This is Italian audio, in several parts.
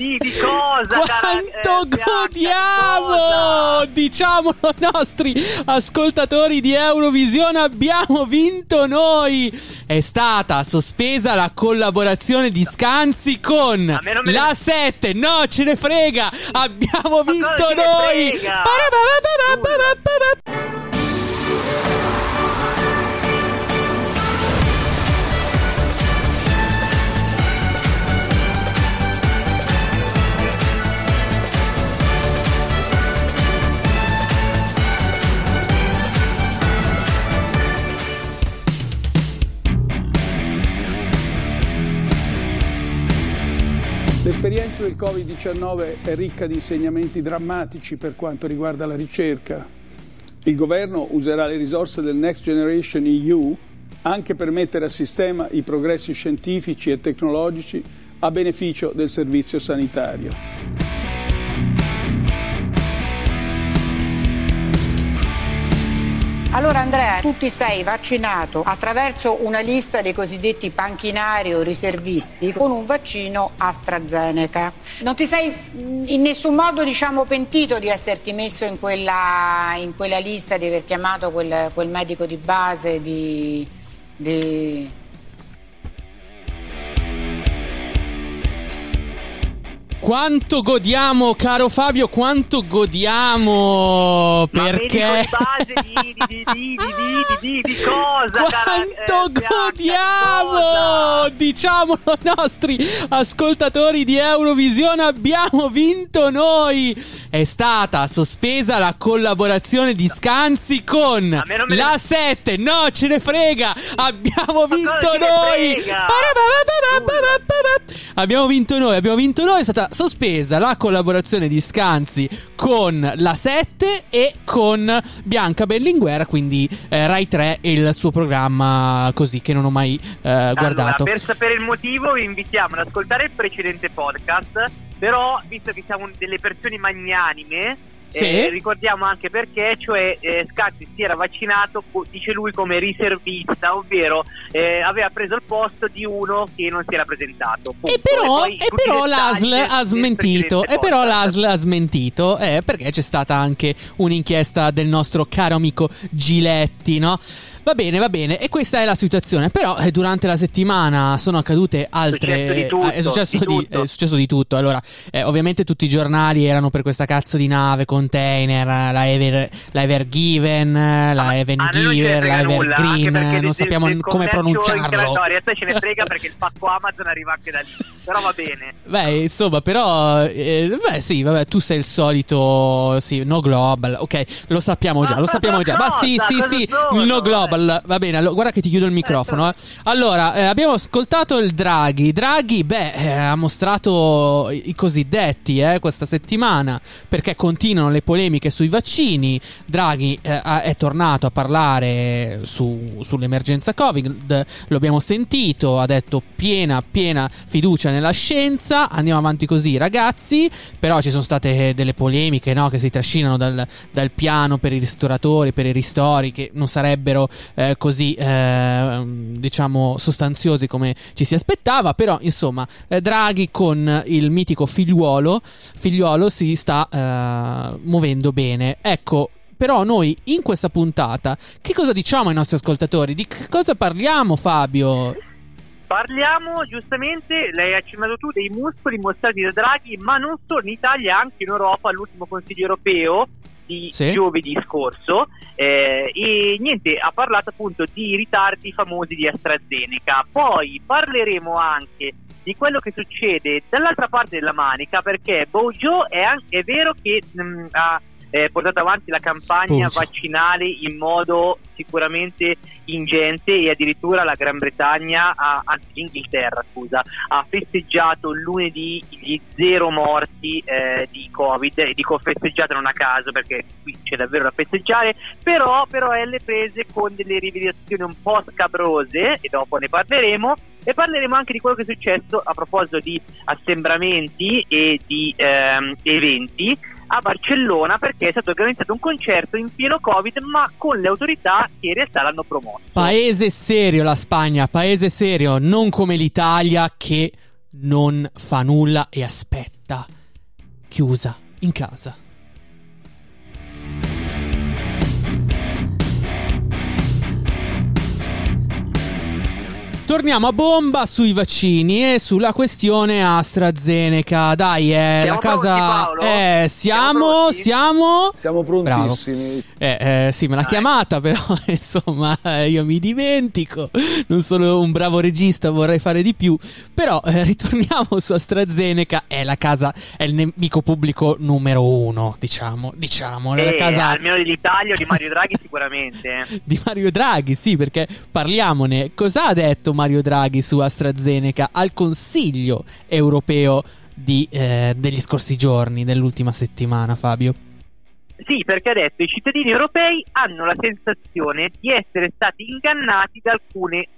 Di, di cosa? Quanto cara, godiamo! Eh, Diciamolo ai nostri ascoltatori di Eurovisione, abbiamo vinto noi! È stata sospesa la collaborazione di Scanzi con ne- la 7. No, ce ne frega! Abbiamo vinto cosa ce ne L'esperienza del Covid-19 è ricca di insegnamenti drammatici per quanto riguarda la ricerca. Il governo userà le risorse del Next Generation EU anche per mettere a sistema i progressi scientifici e tecnologici a beneficio del servizio sanitario. Allora Andrea, tu ti sei vaccinato attraverso una lista dei cosiddetti panchinari o riservisti con un vaccino AstraZeneca. Non ti sei mh, in nessun modo diciamo, pentito di esserti messo in quella, in quella lista, di aver chiamato quel, quel medico di base di... di... Quanto godiamo, caro Fabio, quanto godiamo! Perché... di di, di, di, cosa? Quanto eh, godiamo! cosa? Diciamolo ai nostri ascoltatori di Eurovisione, abbiamo vinto noi! È stata sospesa la collaborazione di Scanzi con la 7. No, ce ne frega! Abbiamo vinto noi! Abbiamo vinto noi, abbiamo vinto noi, è stata sospesa la collaborazione di Scanzi con la 7 e con Bianca Berlinguer, quindi eh, Rai 3 e il suo programma così che non ho mai eh, guardato. Allora, per sapere il motivo vi invitiamo ad ascoltare il precedente podcast, però visto che siamo delle persone magnanime, Sì. eh, ricordiamo anche perché, cioè eh, Scatti si era vaccinato, dice lui, come riservista, ovvero eh, aveva preso il posto di uno che non si era presentato. punto. E però, poi e tutti i però l'ASL ha smentito. E però podcast. l'ASL ha smentito. Eh, perché c'è stata anche un'inchiesta del nostro caro amico Giletti, no? Va bene, va bene. E questa è la situazione. Però eh, durante la settimana sono accadute altre. tutto, eh, è, successo di di- tutto. è successo di tutto. Allora, eh, ovviamente tutti i giornali erano per questa cazzo di nave, container, la Ever, la Ever Given, la Even A noi non ce ne Giver, la nulla, Ever anche Green. Non del- sappiamo del come pronunciarlo. No, in realtà ce ne frega perché il pacco Amazon arriva anche da lì. Però va bene. Beh, insomma, però, eh, beh, sì, vabbè, tu sei il solito, sì, no global, ok, lo sappiamo già, Ma lo sappiamo già, ma cosa? sì, sì, Cosa sì, sono? il no global, va bene, allora, guarda che ti chiudo il microfono, eh. Allora, eh, abbiamo ascoltato il Draghi, Draghi, beh, eh, ha mostrato i cosiddetti, eh, questa settimana, perché continuano le polemiche sui vaccini, Draghi eh, è tornato a parlare su- sull'emergenza Covid, lo abbiamo sentito, ha detto piena, piena fiducia nella scienza, andiamo avanti così ragazzi, però ci sono state delle polemiche no, che si trascinano dal, dal piano per i ristoratori, per i ristori, che non sarebbero eh, così eh, diciamo sostanziosi come ci si aspettava, però insomma eh, Draghi con il mitico figliuolo, figliuolo si sta eh, muovendo bene. Ecco, però noi in questa puntata che cosa diciamo ai nostri ascoltatori? Di che cosa parliamo Fabio? Parliamo giustamente, ha accennato tu, dei muscoli mostrati da Draghi, ma non solo in Italia, anche in Europa, all'ultimo Consiglio europeo di Sì. giovedì scorso. eh, e niente, ha parlato appunto di ritardi famosi di AstraZeneca. Poi parleremo anche di quello che succede dall'altra parte della manica, perché Bojo è, an- è vero che mh, ha eh, portato avanti la campagna Bojo. vaccinale in modo sicuramente ingente e addirittura la Gran Bretagna, ha, anzi l'Inghilterra scusa, ha festeggiato lunedì gli zero morti eh, di Covid. E dico festeggiato non a caso perché qui c'è davvero da festeggiare, però, però è alle prese con delle rivelazioni un po' scabrose e dopo ne parleremo. E parleremo anche di quello che è successo a proposito di assembramenti e di ehm, eventi a Barcellona perché è stato organizzato un concerto in pieno Covid ma con le autorità che in realtà l'hanno promosso. Paese serio la Spagna, paese serio, non come l'Italia che non fa nulla e aspetta. chiusa in casa. Torniamo a bomba sui vaccini e sulla questione AstraZeneca. Dai, eh, Siamo la casa. pronti, Paolo? Eh, Siamo siamo, pronti? siamo. Siamo prontissimi. Eh, eh, sì, me l'ha Dai. chiamata, però insomma, io mi dimentico. Non sono un bravo regista, vorrei fare di più. Però eh, ritorniamo su AstraZeneca. È la casa, è il nemico pubblico numero uno, diciamo. Diciamo, è la Eh, casa almeno dell'Italia o di Mario Draghi sicuramente. di Mario Draghi, sì, perché parliamone. Cosa ha detto Mario Draghi su AstraZeneca al Consiglio europeo di, eh, degli scorsi giorni, dell'ultima settimana, Fabio? Sì, perché ha detto i cittadini europei hanno la sensazione di essere stati ingannati da alcune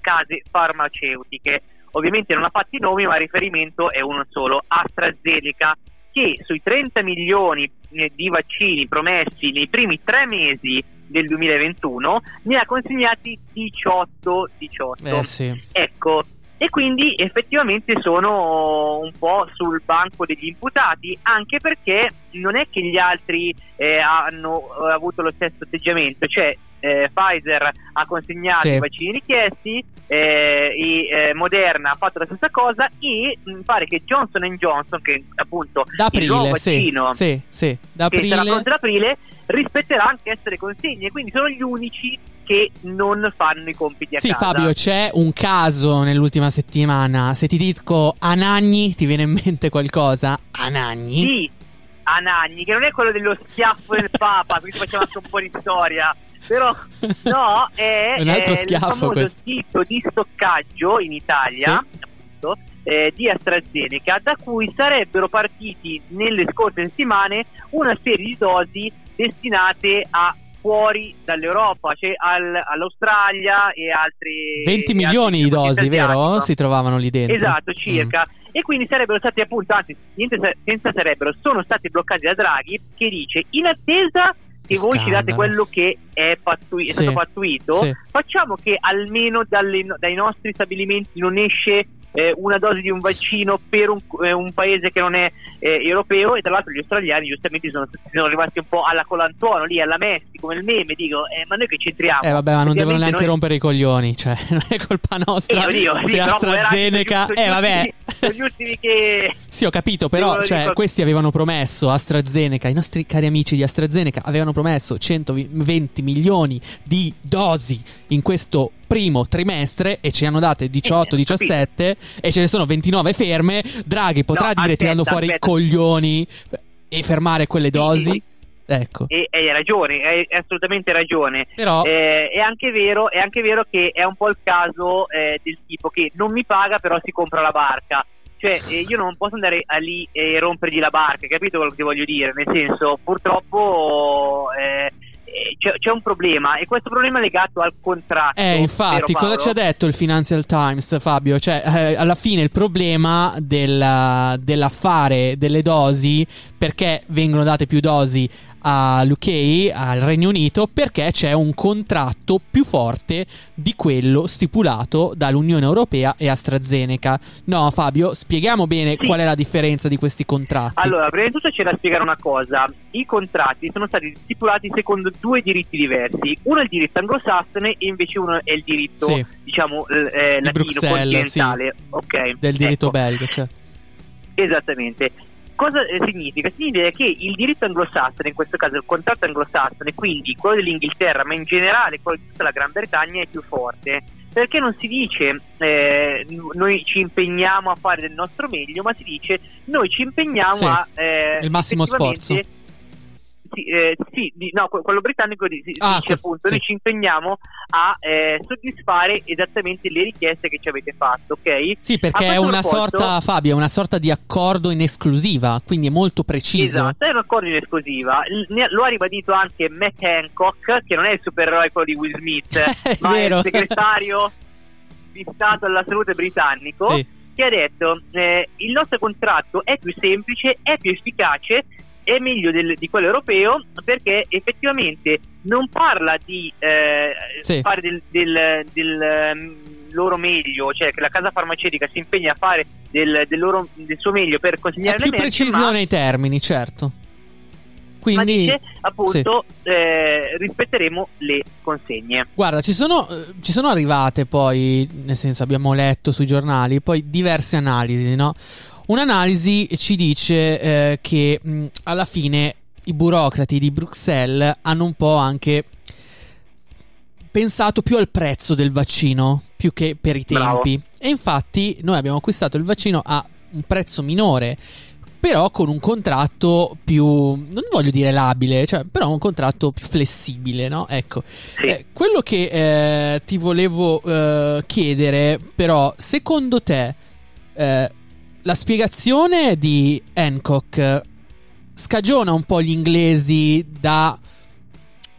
case farmaceutiche. Ovviamente non ha fatto i nomi, ma il riferimento è uno solo, AstraZeneca, che sui 30 milioni eh, di vaccini promessi nei primi tre mesi del 2021 ne ha consegnati 18. 18. Eh sì. Ecco, e quindi effettivamente sono un po' sul banco degli imputati, anche perché non è che gli altri eh, hanno eh, avuto lo stesso atteggiamento, cioè eh, Pfizer ha consegnato Sì. i vaccini richiesti, eh, e, eh, Moderna ha fatto la stessa cosa e mi pare che Johnson Johnson, che appunto Da il nuovo aprile, sì. vaccino Sì, sì, da che sarà pronto ad aprile, rispetterà anche essere consegne, quindi sono gli unici che non fanno i compiti a Sì, casa. Fabio, c'è un caso nell'ultima settimana. Se ti dico Anagni, ti viene in mente qualcosa? Anagni? Sì, Anagni, che non è quello dello schiaffo del Papa, quindi facciamo anche un po' di storia. Però no, è, Un altro è schiaffo il sito di stoccaggio in Italia, appunto, eh, di AstraZeneca, da cui sarebbero partiti nelle scorse settimane una serie di dosi destinate a fuori dall'Europa, cioè al- all'Australia e altri 20 e milioni di dosi, vero? Si trovavano lì dentro. Esatto, Mm. circa. E quindi sarebbero stati appunto, anzi, niente senza sarebbero, sono stati bloccati da Draghi che dice in attesa che Che voi ci date quello che è, pattui- è Sì. stato pattuito, Sì. facciamo che almeno dalle- dai nostri stabilimenti non esce eh, una dose di un vaccino per un, eh, un paese che non è eh, europeo e tra l'altro gli australiani giustamente sono, sono rimasti un po' alla colantuono lì alla Messi come il meme dico eh, ma noi che c'entriamo Eh vabbè, ma non devono neanche noi- rompere i coglioni, cioè non è colpa nostra. Eh, oddio, sì, se però AstraZeneca, gli eh vabbè. sono gli ultimi che Sì, ho capito, però cioè, questi avevano promesso AstraZeneca, i nostri cari amici di AstraZeneca avevano promesso 120 milioni di dosi in questo primo trimestre e ce ne hanno date 18, Eh, 17 e ce ne sono 29 ferme. Draghi potrà No, dire aspetta, tirando fuori i aspetta. coglioni e fermare quelle dosi? sì. Ecco. e hai ragione, hai assolutamente ragione. Però Eh, è, anche vero, è anche vero che è un po' il caso eh, del tipo che non mi paga però si compra la barca. Cioè, eh, io non posso andare a lì e rompergli la barca, capito quello che ti voglio dire? Nel senso, purtroppo eh, eh, c'è, c'è un problema e questo problema è legato al contratto. Eh, infatti, cosa ci ha detto il Financial Times, Fabio? Cioè, eh, alla fine il problema del- dell'affare delle dosi, perché vengono date più dosi all'UK, al Regno Unito, perché c'è un contratto più forte di quello stipulato dall'Unione Europea e AstraZeneca. No, Fabio, spieghiamo bene Sì. qual è la differenza di questi contratti. Allora, prima di tutto c'è da spiegare una cosa. I contratti sono stati stipulati secondo due diritti diversi. Uno è il diritto anglosassone e invece uno è il diritto, Sì. diciamo, eh, latino, Bruxelles, sì. continentale. Ok. del diritto Ecco. belga, cioè. Esattamente. Cosa eh, significa? Significa che il diritto anglosassone, in questo caso il contratto anglosassone, quindi quello dell'Inghilterra, ma in generale quello di tutta la Gran Bretagna, è più forte. Perché non si dice eh, noi ci impegniamo a fare del nostro meglio, ma si dice noi ci impegniamo Sì, a. eh, il massimo sforzo. Sì, eh, sì, di- no, que- quello britannico Ah, dice que- appunto sì. noi ci impegniamo a eh, soddisfare esattamente le richieste che ci avete fatto, ok? Sì, perché è una proposito- sorta, Fabio, è una sorta di accordo in esclusiva, quindi è molto preciso. Esatto, è un accordo in esclusiva. Lo ha ribadito anche Matt Hancock, che non è il supereroe quello di Will Smith, ma vero. è il segretario di Stato alla salute britannico, Sì. che ha detto eh, il nostro contratto è più semplice, è più efficace, è meglio del- di quello europeo perché effettivamente non parla di eh, Sì. fare del, del- del, ehm, loro meglio, cioè che la casa farmaceutica si impegna a fare del, del, loro, del suo meglio per consegnare È più le merci, preciso ma, nei termini, certo. ma Quindi, dice appunto eh, rispetteremo le consegne. guarda, ci sono, eh, ci sono arrivate poi, nel senso abbiamo letto sui giornali, poi diverse analisi, no? Un'analisi ci dice eh, che mh, alla fine i burocrati di Bruxelles hanno un po' anche pensato più al prezzo del vaccino più che per i Bravo. tempi. E infatti noi abbiamo acquistato il vaccino a un prezzo minore. Però con un contratto più, non voglio dire labile, cioè, però un contratto più flessibile, no? Ecco, Sì. eh, quello che eh, ti volevo eh, chiedere, però, secondo te eh, la spiegazione di Hancock scagiona un po' gli inglesi da,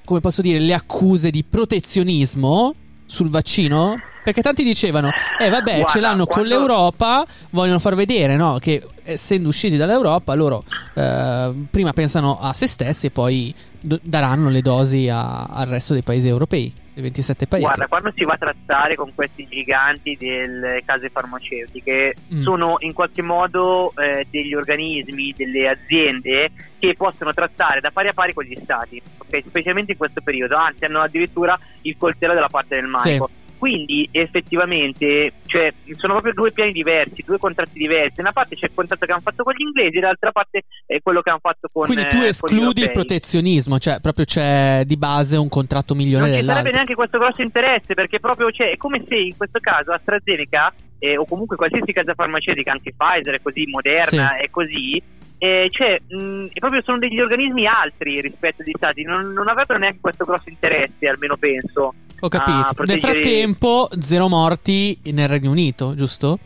come posso dire, le accuse di protezionismo sul vaccino? Perché tanti dicevano, eh vabbè, Guarda, ce l'hanno con quando- l'Europa, vogliono far vedere, no? Che essendo usciti dall'Europa, loro eh, prima pensano a se stessi e poi d- daranno le dosi a- al resto dei paesi europei, dei 27 paesi. Guarda, quando si va a trattare con questi giganti delle case farmaceutiche, Mm. sono in qualche modo eh, degli organismi, delle aziende che possono trattare da pari a pari con gli stati, ok? specialmente in questo periodo, anzi hanno addirittura il coltello dalla parte del manico. Quindi effettivamente cioè, sono proprio due piani diversi, due contratti diversi. Da una parte c'è il contratto che hanno fatto con gli inglesi, dall'altra parte è quello che hanno fatto con Quindi tu eh, escludi il protezionismo, cioè proprio c'è di base un contratto migliore non ci sarebbe dell'altro. neanche questo grosso interesse perché proprio cioè, è come se in questo caso AstraZeneca eh, o comunque qualsiasi casa farmaceutica anche Pfizer e così Moderna e così eh, cioè, mh, proprio sono degli organismi altri rispetto agli stati non, non avrebbero neanche questo grosso interesse almeno penso Ho capito. a Nel frattempo, zero morti nel Regno Unito, giusto?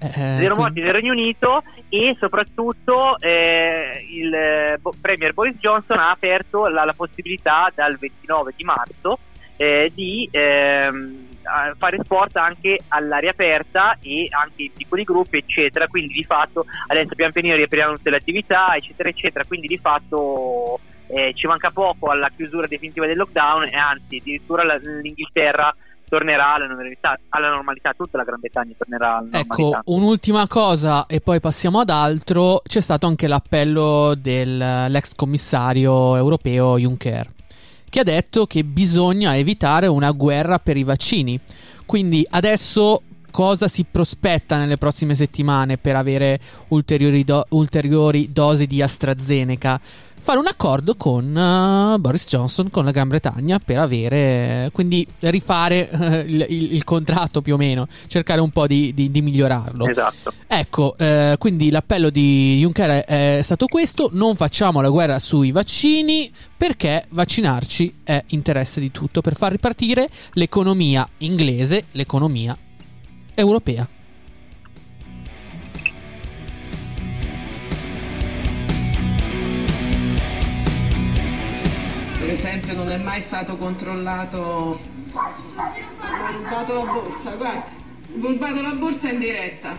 Eh, zero quindi- morti nel Regno Unito e soprattutto eh, il eh, Bo- Premier Boris Johnson ha aperto la, la possibilità dal 29 di marzo eh, di ehm, fare sport anche all'aria aperta e anche in piccoli gruppi eccetera quindi di fatto adesso pian pianino riapriranno tutte le attività eccetera eccetera quindi di fatto eh, ci manca poco alla chiusura definitiva del lockdown e anzi addirittura la- l'Inghilterra tornerà alla normalità, alla normalità, tutta la Gran Bretagna tornerà alla Ecco, normalità. un'ultima cosa e poi passiamo ad altro. C'è stato anche l'appello dell'ex commissario europeo Juncker, che ha detto che bisogna evitare una guerra per i vaccini. Quindi adesso cosa si prospetta nelle prossime settimane per avere ulteriori, do- ulteriori dosi di AstraZeneca? Fare un accordo con eh, Boris Johnson, con la Gran Bretagna, per avere, quindi rifare eh, il, il- il contratto più o meno, cercare un po' di, di- di migliorarlo. Esatto. Ecco, eh, quindi l'appello di Juncker è, è stato questo: non facciamo la guerra sui vaccini perché vaccinarci è interesse di tutto per far ripartire l'economia inglese, l'economia europea. Per esempio non è mai stato controllato. Ho rubato la borsa, guarda. Ho rubato la borsa in diretta.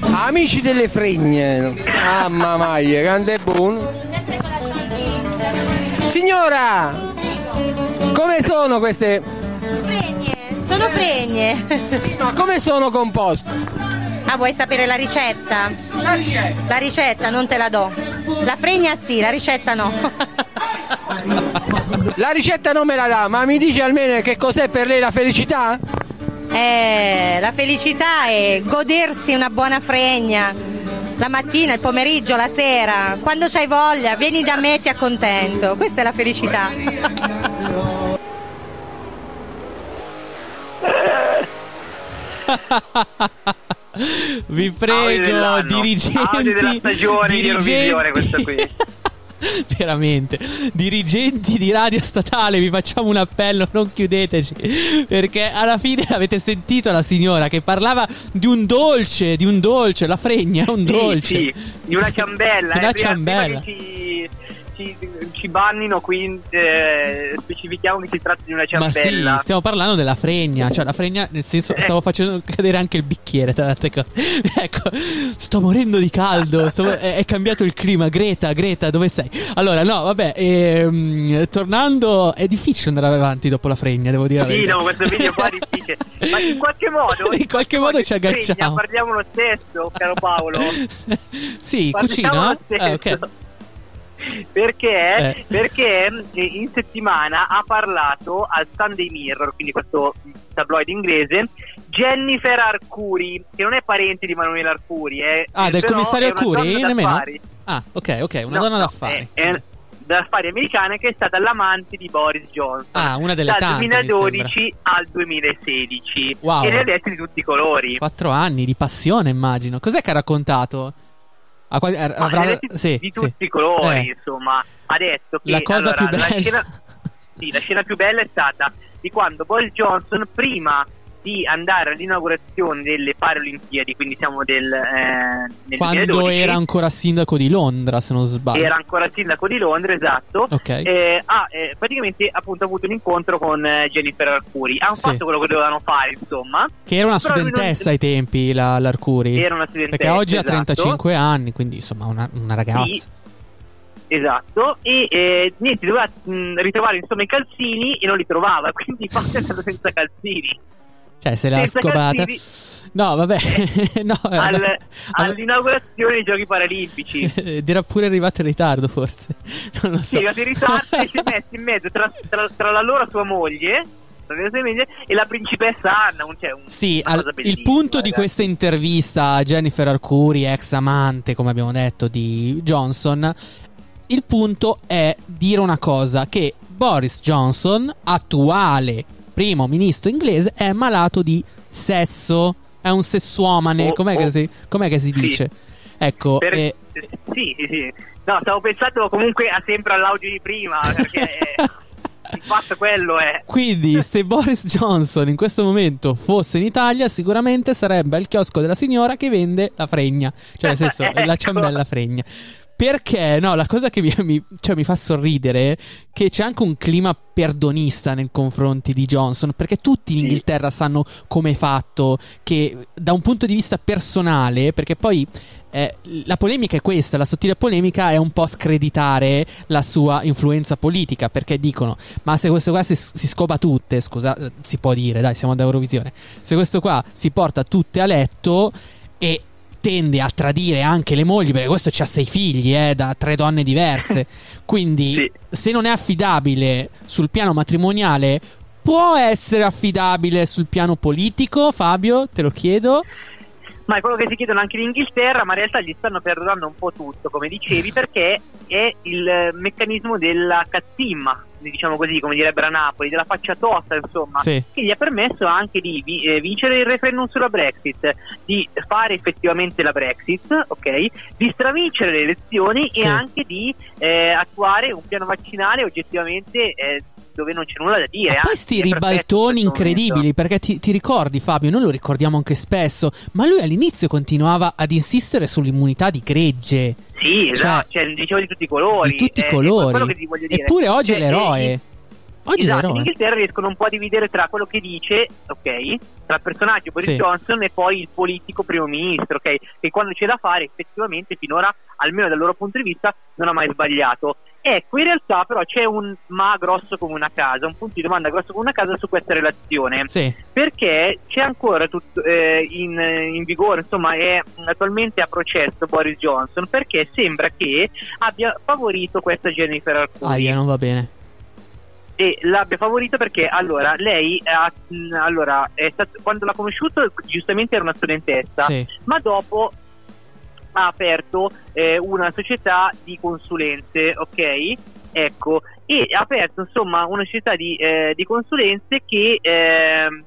Amici delle fregne, mamma mia, quanto è buono. Signora, come sono queste? Fregne, sono fregne. Ma come sono composte? Ah, vuoi sapere la ricetta? La ricetta. La ricetta non te la do. La fregna sì, la ricetta no. La ricetta non me la dà, ma mi dice almeno che cos'è per lei la felicità? Eh, la felicità è godersi una buona fregna. La mattina, il pomeriggio, la sera, quando c'hai voglia, vieni da me e ti accontento. Questa è la felicità. Vi prego, dirigenti. Audio della stagione di Eurovisione, questo qui. Veramente, dirigenti di radio statale, vi facciamo un appello, non chiudeteci. Perché alla fine avete sentito la signora che parlava di un dolce, di un dolce, la fregna è un Sì, dolce. sì, di una ciambella. Di una eh, prima- ciambella. prima che ci, ci, bannino, quindi eh, specifichiamo che si tratta di una Ma sì, ciambella. stiamo parlando della fregna. Cioè, la fregna, nel senso, Eh. stavo facendo cadere anche il bicchiere. Tra le altre cose. ecco, sto morendo di caldo. sto- è, è cambiato il clima. Greta, Greta, dove sei? Allora, no, vabbè. ehm, tornando, è difficile andare avanti dopo la fregna, devo dire. Sì, no, questo video qua è difficile. Ma in qualche modo. In qualche modo ci di fregna agganciamo. Parliamo lo stesso, caro Paolo. sì, Parliamo cucina? stesso. ok. Perché, Eh. perché eh, in settimana ha parlato al Sunday Mirror, quindi questo tabloid inglese, Jennifer Arcuri, che non è parente di Manuela Arcuri. Eh, Ah, del commissario è Arcuri? Nemmeno? Ah, ok, ok, una No, donna no, d'affari. È, è d'affari americana che è stata l'amante di Boris Johnson. Ah, una delle dal tante, mi 2012 al 2016. Wow. E ne ha detti di tutti i colori. Quattro anni di passione, immagino. Cos'è che ha raccontato? Quali- Ma avrà- sì, di sì. tutti i colori, Eh. insomma. Ha detto che La cosa allora, più la bella. scena- sì, la scena più bella è stata di quando Boris Johnson, prima di andare all'inaugurazione delle Paralimpiadi, quindi siamo del, eh, Quando 2012, era ancora sindaco di Londra, se non sbaglio. era ancora sindaco di Londra, esatto. Ok. eh, ha eh, praticamente appunto avuto un incontro con eh, Jennifer Arcuri. Hanno Sì. fatto quello che dovevano fare, insomma. Che era una Però lui non- studentessa ai tempi, la, l'Arcuri. Era una studentessa. Perché oggi ha esatto. 35 anni, quindi insomma una, una ragazza. Sì. Esatto, e eh, niente, doveva mh, ritrovare insomma i calzini e non li trovava, quindi è andato senza calzini. Cioè, se l'ha Senza scovata. calzini No, vabbè. no, eh, al- vabbè. All'inaugurazione dei giochi paralimpici. Ed era pure arrivato in ritardo, forse. Non lo Sì, so. è arrivato in ritardo e si è messo in mezzo tra, tra- tra la loro sua moglie e la principessa Anna. Un, cioè, un, Sì, al- il punto di ragazzi. questa intervista a Jennifer Arcuri, ex amante, come abbiamo detto, di Johnson, il punto è dire una cosa, che Boris Johnson, attuale primo ministro inglese, è malato di sesso, è un sessuomane, Oh, com'è, oh. che si, com'è che si Sì. dice? Ecco, Per- eh, Sì, sì. No, stavo pensando comunque a sempre all'audio di prima, perché eh, il fatto quello è... Quindi, se Boris Johnson in questo momento fosse in Italia, sicuramente sarebbe al chiosco della signora che vende la fregna. Cioè, nel senso, la Ecco. ciambella fregna. Perché, no, la cosa che mi, mi- cioè, mi fa sorridere è che c'è anche un clima perdonista nei confronti di Johnson, perché tutti in. Inghilterra sanno come è fatto, che da un punto di vista personale, perché poi eh, la polemica è questa, la sottile polemica è un po' screditare la sua influenza politica, perché dicono, ma se questo qua si, si scopa tutte, scusa, eh, si può dire, dai, siamo ad Eurovisione, se questo qua si porta tutte a letto e tende a tradire anche le mogli, perché questo ha sei figli, eh, da tre donne diverse, quindi Sì. se non è affidabile sul piano matrimoniale, può essere affidabile sul piano politico, Fabio, te lo chiedo. Ma è quello che si chiedono anche in Inghilterra, ma in realtà gli stanno perdonando un po' tutto, come dicevi, perché è il eh, meccanismo della cazzimma, diciamo così, come direbbero a Napoli, della faccia tosta, insomma, Sì. che gli ha permesso anche di vi- eh, vincere il referendum sulla Brexit, di fare effettivamente la Brexit, ok? Di stravincere le elezioni Sì. e anche di eh, attuare un piano vaccinale oggettivamente eh, dove non c'è nulla da dire. Ma poi anzi, sti è perfetto in ribaltoni incredibili, perché ti, ti ricordi Fabio, noi lo ricordiamo anche spesso, ma lui all'inizio continuava ad insistere sull'immunità di gregge, Sì, esatto, cioè, dicevo di tutti i colori. di tutti i eh, colori. Eppure oggi è Cioè, l'eroe. Eh, Oggi esatto, in l'eroe. Inghilterra riescono un po' a dividere tra quello che dice, ok, tra il personaggio Boris Sì. Johnson e poi il politico primo ministro, ok, che quando c'è da fare effettivamente finora, almeno dal loro punto di vista, non ha mai sbagliato. Ecco, in realtà però c'è un ma grosso come una casa, un punto di domanda grosso come una casa su questa relazione Sì, perché c'è ancora tutto, eh, in, in vigore, insomma è attualmente a processo Boris Johnson perché sembra che abbia favorito questa Jennifer Arcuri aia, non va bene. E l'abbia favorito perché allora lei ha- allora, stato- quando l'ha conosciuto giustamente era una studentessa Sì. ma dopo ha aperto eh, una società di consulenze, ok? Ecco, e ha aperto insomma una società di, eh, di consulenze che ehm,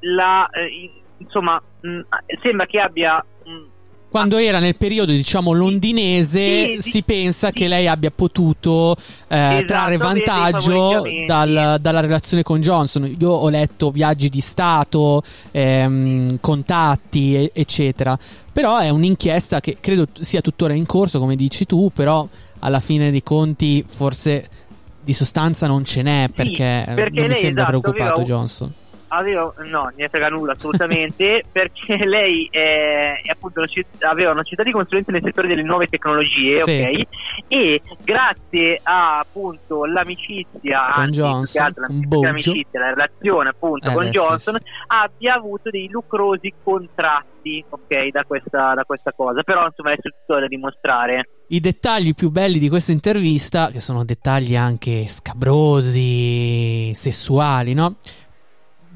la, eh, insomma mh, sembra che abbia mh, quando era nel periodo, diciamo, londinese, Sì, sì, si pensa sì. che lei abbia potuto eh, Esatto, trarre vantaggio dal- dalla relazione con Johnson. Io ho letto viaggi di Stato, ehm, contatti, eccetera. Però è un'inchiesta che credo sia tuttora in corso, come dici tu, però alla fine dei conti forse di sostanza non ce n'è perché, eh, perché non mi lei, sembra esatto, preoccupato aveva Johnson. Avevo, no, ne frega nulla assolutamente, perché lei è, è appunto una citt- aveva una città di consulenza nel settore delle nuove tecnologie, Sì. ok? E grazie a appunto l'amicizia, Con anzi, Johnson, altro, boggio. l'amicizia, la relazione appunto Eh, con beh, sì, Johnson, sì. abbia avuto dei lucrosi contratti, ok, da questa, da questa cosa. Però insomma è tutto da dimostrare. I dettagli più belli di questa intervista, che sono dettagli anche scabrosi, sessuali, no?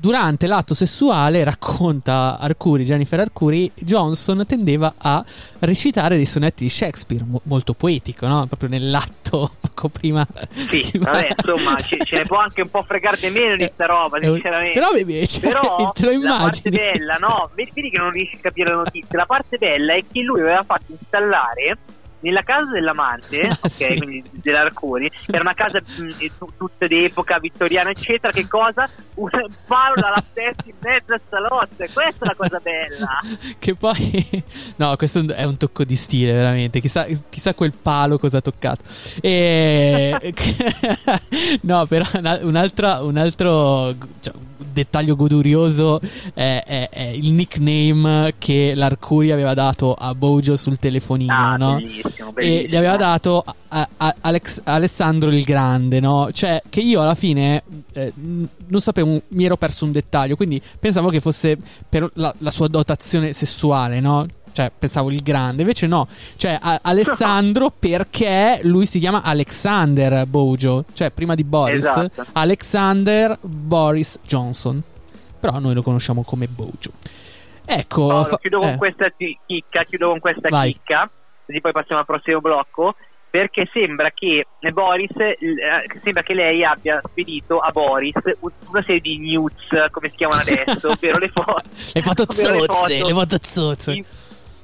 Durante l'atto sessuale, racconta Arcuri, Jennifer Arcuri, Johnson tendeva a recitare dei sonetti di Shakespeare, mo- molto poetico, no? Proprio nell'atto, poco prima. Sì, di- vabbè, insomma, ce, ce ne può anche un po' fregarne meno di sta roba, Eh, sinceramente. Però, beh, cioè, Però te lo la parte immagini. bella, no, vedi che non riesci a capire la notizia. La parte bella è che lui aveva fatto installare nella casa dell'amante, Ah, ok, sì. quindi dell'Arcuri, era una casa mh, tu- tutta d'epoca vittoriana, eccetera. Che cosa? Un palo dalla testa in mezzo al salotto, questa è la cosa bella. Che poi, no, questo è un tocco di stile, veramente. Chissà, chissà quel palo cosa ha toccato. E... no, però una- un'altra, un altro cioè, dettaglio godurioso è, è- è il nickname che l'Arcuri aveva dato a Bojo sul telefonino, Ah, no? bellissimo, E gli aveva dato a- a- Alex- Alessandro il Grande, no? Cioè, che io alla fine eh, non sapevo, mi ero perso un dettaglio, quindi pensavo che fosse per la, la sua dotazione sessuale, no? Cioè, pensavo il grande, invece no. Cioè, a- Alessandro perché lui si chiama Alexander Bojo, cioè prima di Boris, Esatto. Alexander Boris Johnson. Però noi lo conosciamo come Bojo. Ecco, Paolo, fa- chiudo eh, con chicca, chiudo con questa Vai. chicca, così poi passiamo al prossimo blocco. Perché sembra che Boris, eh, sembra che lei abbia spedito a Boris un- una serie di news, come si chiamano adesso, ovvero le foto. le foto zozze, foto le foto zozze.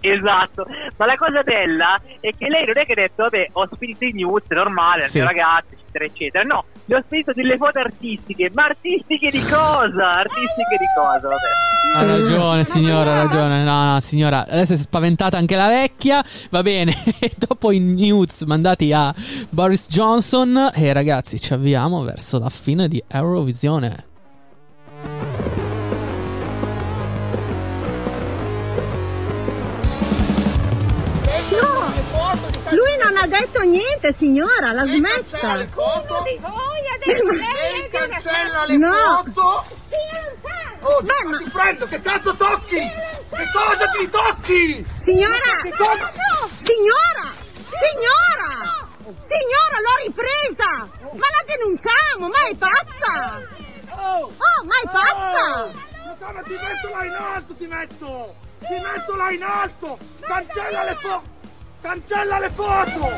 Esatto, ma la cosa bella è che lei non è che ha detto, vabbè, ho spedito i news normale, sì. ragazzi, eccetera, eccetera. No, le ho spedito delle foto artistiche, ma artistiche di cosa? Artistiche di cosa, vabbè. Ha ragione, signora, ha ragione. No, no, signora, adesso è spaventata anche la vecchia. Va bene. E dopo i news mandati a Boris Johnson. E ragazzi, ci avviamo verso la fine di Eurovisione. Detto niente, signora, la smetta. Uno di voi ha detto Lei cancella le No. foto? Oh, Beh, ma ti prendo, che cazzo tocchi? Che cosa ti tocchi? Signora! Che cosa? Signora! Signora! Signora, l'ho ripresa! Ma la denunciamo, ma è pazza! Oh, Oh, ma è pazza! Oh, ma ti metto là in alto, ti metto! Ti metto là in alto! Cancella le foto! Cancella le foto!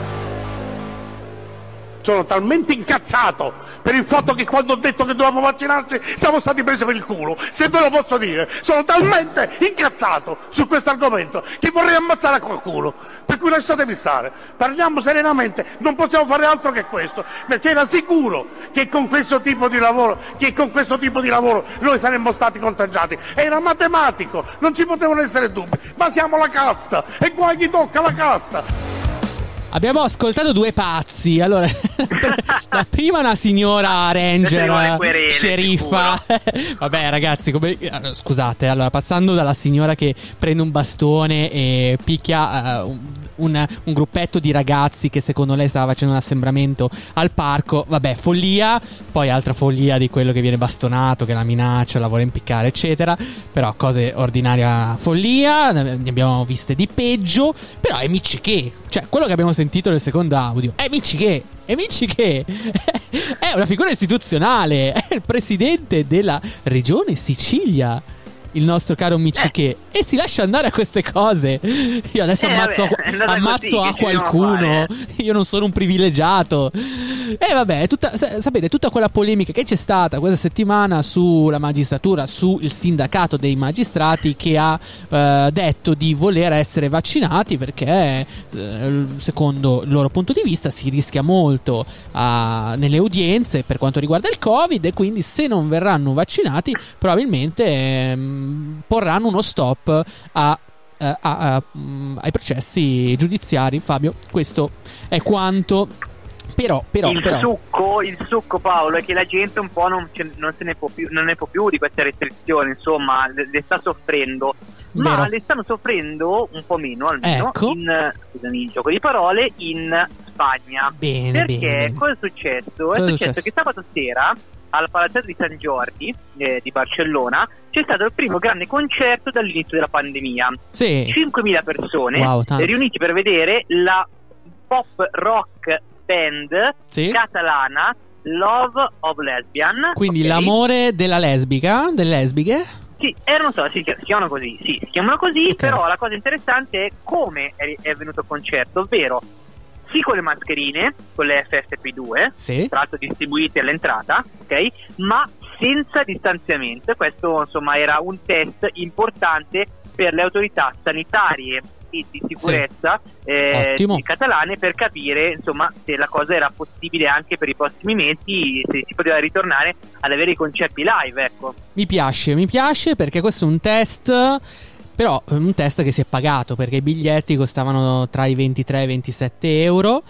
Sono talmente incazzato per il fatto che quando ho detto che dovevamo vaccinarci siamo stati presi per il culo. Se ve lo posso dire, sono talmente incazzato su questo argomento che vorrei ammazzare qualcuno. Per cui lasciatemi stare, parliamo serenamente, non possiamo fare altro che questo, perché era sicuro che con questo tipo di lavoro, tipo di lavoro noi saremmo stati contagiati. Era matematico, non ci potevano essere dubbi, ma siamo la casta e qua gli tocca la casta. Abbiamo ascoltato due pazzi. Allora, la prima una signora ranger, querele, sceriffa. Vabbè, ragazzi, come- scusate. Allora, passando dalla signora che prende un bastone e picchia eh, un, un- gruppetto di ragazzi che secondo lei stava facendo un assembramento al parco. Vabbè, follia. Poi altra follia di quello che viene bastonato, che la minaccia, la vuole impiccare, eccetera. Però cose ordinaria follia. Ne abbiamo viste di peggio. Però è che. Cioè, quello che abbiamo sentito nel secondo audio è che. E Michi che è una figura istituzionale, è il presidente della regione Sicilia. Il nostro caro Michiché e si lascia andare a queste cose. Io adesso Eh, ammazzo, vabbè, andata ammazzo così, a qualcuno. fare? Io non sono un privilegiato. E vabbè, tutta, sa- sapete, tutta quella polemica che c'è stata questa settimana sulla magistratura, sul sindacato dei magistrati che ha eh, detto di voler essere vaccinati perché, eh, secondo il loro punto di vista, si rischia molto a- nelle udienze per quanto riguarda il Covid e quindi se non verranno vaccinati probabilmente ehm, porranno uno stop a eh, a- a- mm, ai processi giudiziari. Fabio, questo è quanto. Però, però, il, però. Succo, il succo Paolo è che la gente un po' non, non se ne può più, non ne può più di queste restrizioni, insomma, le, le sta soffrendo. Ma Vero. le stanno soffrendo un po' meno almeno Ecco. in scusami il gioco di parole in Spagna. Bene, Perché bene, bene. cosa è successo? Cosa è è successo successo? che sabato sera al Palazzetto di San Giorgi eh, di Barcellona c'è stato il primo grande concerto dall'inizio della pandemia. Sì. 5.000 persone Wow, tanto. riuniti per vedere la pop rock band Sì. catalana Love of Lesbian. Quindi ok? l'amore della lesbica, delle lesbiche. Sì, eh, non so, si, si chiamano così, sì, si chiamano così, però la cosa interessante è come è, è venuto il concerto, ovvero sì con le mascherine, con le FFP2, Sì. tra l'altro distribuite all'entrata, ok? Ma senza distanziamento. Questo insomma era un test importante per le autorità sanitarie e di sicurezza eh, Ottimo. di catalane per capire insomma se la cosa era possibile anche per i prossimi mesi, se si poteva ritornare ad avere i concerti live, ecco. Mi piace, mi piace perché questo è un test. Però è un test che si è pagato perché i biglietti costavano tra i 23 e i 27 euro.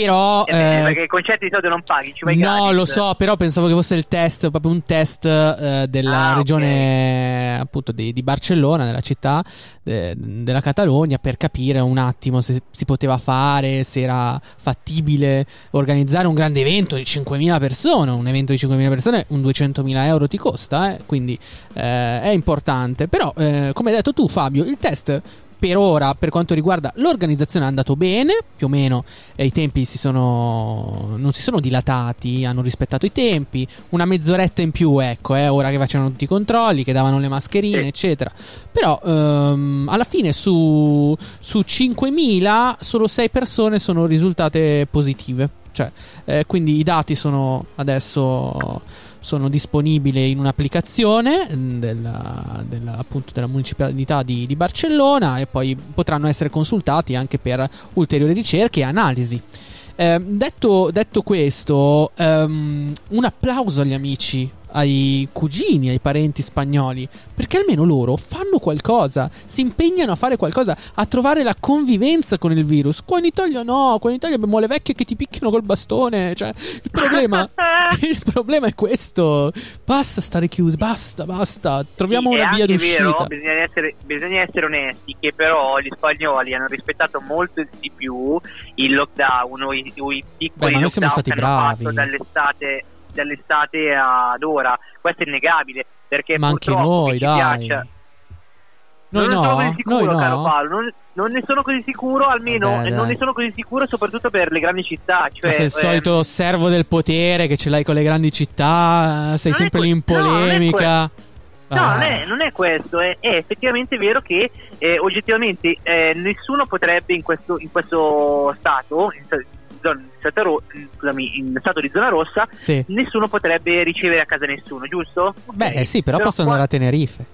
Però. Eh eh, perché i concerti di solito non paghi, ci vai No, gratis. lo so, però pensavo che fosse il test, proprio un test eh, della Ah, regione appunto di, di Barcellona, della città eh, della Catalogna, per capire un attimo se si poteva fare, se era fattibile organizzare un grande evento di 5.000 persone. Un evento di 5.000 persone, un 200.000 euro ti costa, eh, quindi eh, è importante. Però, eh, come hai detto tu, Fabio, il test per ora, per quanto riguarda l'organizzazione, è andato bene. Più o meno eh, i tempi si sono, non si sono dilatati, hanno rispettato i tempi. Una mezz'oretta in più, ecco, eh, ora che facevano tutti i controlli, che davano le mascherine, eccetera. Però ehm, alla fine su, su 5.000 solo 6 persone sono risultate positive. Cioè, eh, quindi i dati sono adesso sono disponibili in un'applicazione mm, della, della- appunto della municipalità di, di Barcellona e poi potranno essere consultati anche per ulteriori ricerche e analisi. Eh, detto, detto questo, ehm, un applauso agli amici, ai cugini, ai parenti spagnoli, perché almeno loro fanno qualcosa, si impegnano a fare qualcosa, a trovare la convivenza con il virus. Qua in Italia no, qua in Italia abbiamo le vecchie che ti picchiano col bastone, cioè il problema, il problema è questo. Basta stare chiusi, basta, basta, troviamo Sì, una via d'uscita. vero, bisogna essere, bisogna essere onesti che però gli spagnoli hanno rispettato molto di più il lockdown o i, o i piccoli Beh, ma noi siamo stati che hanno bravi. fatto dall'estate, dall'estate ad ora. Questo è innegabile perché Ma anche noi, dai. piaccia- Noi non ne sono no, così sicuro, noi caro no. Paolo. Non, non ne sono così sicuro, almeno Vabbè, eh, non ne sono così sicuro, soprattutto per le grandi città. Cioè, sei il ehm, solito servo del potere che ce l'hai con le grandi città, sei Non sempre lì in no, polemica. No, Ah. non, è, non è questo, è, è effettivamente vero che eh, oggettivamente eh, nessuno potrebbe in questo, in questo stato, in zona- in stato ro- scusami, in stato di zona rossa, Sì. nessuno potrebbe ricevere a casa nessuno, giusto? Beh, eh sì, però possono qua- andare a Tenerife.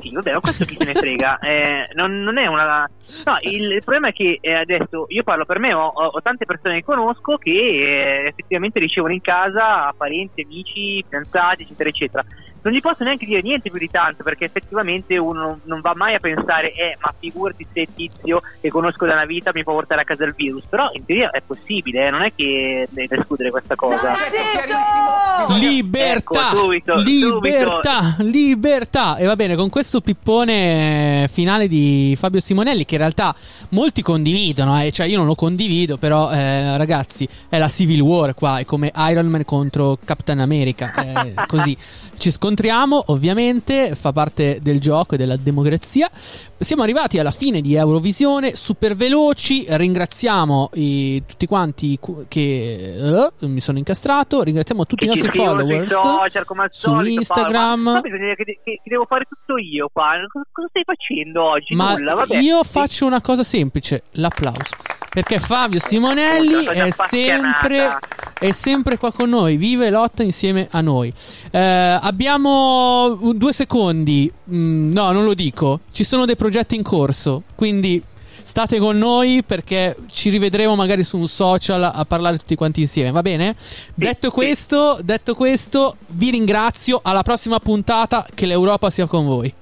Sì, vabbè, ma questo chi se ne frega. Eh, non, non è una. No, il, il problema è che eh, adesso io parlo per me, ho, ho- ho tante persone che conosco che eh, effettivamente ricevono in casa parenti, amici, fidanzati, eccetera, eccetera. Non gli posso neanche dire niente più di tanto perché effettivamente uno non- va mai a pensare, eh, ma figurati se il tizio che conosco da una vita mi può portare a casa il virus. Però in teoria è possibile, eh, non è che devi escludere questa cosa. Libertà! Ecco, subito, libertà! Libertà! E va bene, con questo pippone finale di Fabio Simonelli, che in realtà molti condividono, eh, cioè io non lo condivido, però eh, ragazzi, è la Civil War qua, è come Iron Man contro Captain America, è così. Ci scontriamo, ovviamente, fa parte del gioco e della democrazia. Siamo arrivati alla fine di Eurovisione, super veloci. Ringraziamo i- tutti quanti che eh, mi sono incastrato. Ringraziamo tutti Che i nostri followers social al su solito, Paolo. Instagram. Ma, bisogna che, che- devo fare tutto io qua. Cosa, cosa stai facendo oggi? Ma Nulla, io faccio una cosa semplice: l'applauso. Perché Fabio Simonelli è sempre, è sempre qua con noi, vive e lotta insieme a noi. Eh, abbiamo due secondi, Mm, no, non lo dico. Ci sono dei progetti in corso, quindi state con noi perché ci rivedremo magari su un social a parlare tutti quanti insieme, va bene? detto, questo, detto questo, vi ringrazio. Alla prossima puntata, che l'Europa sia con voi.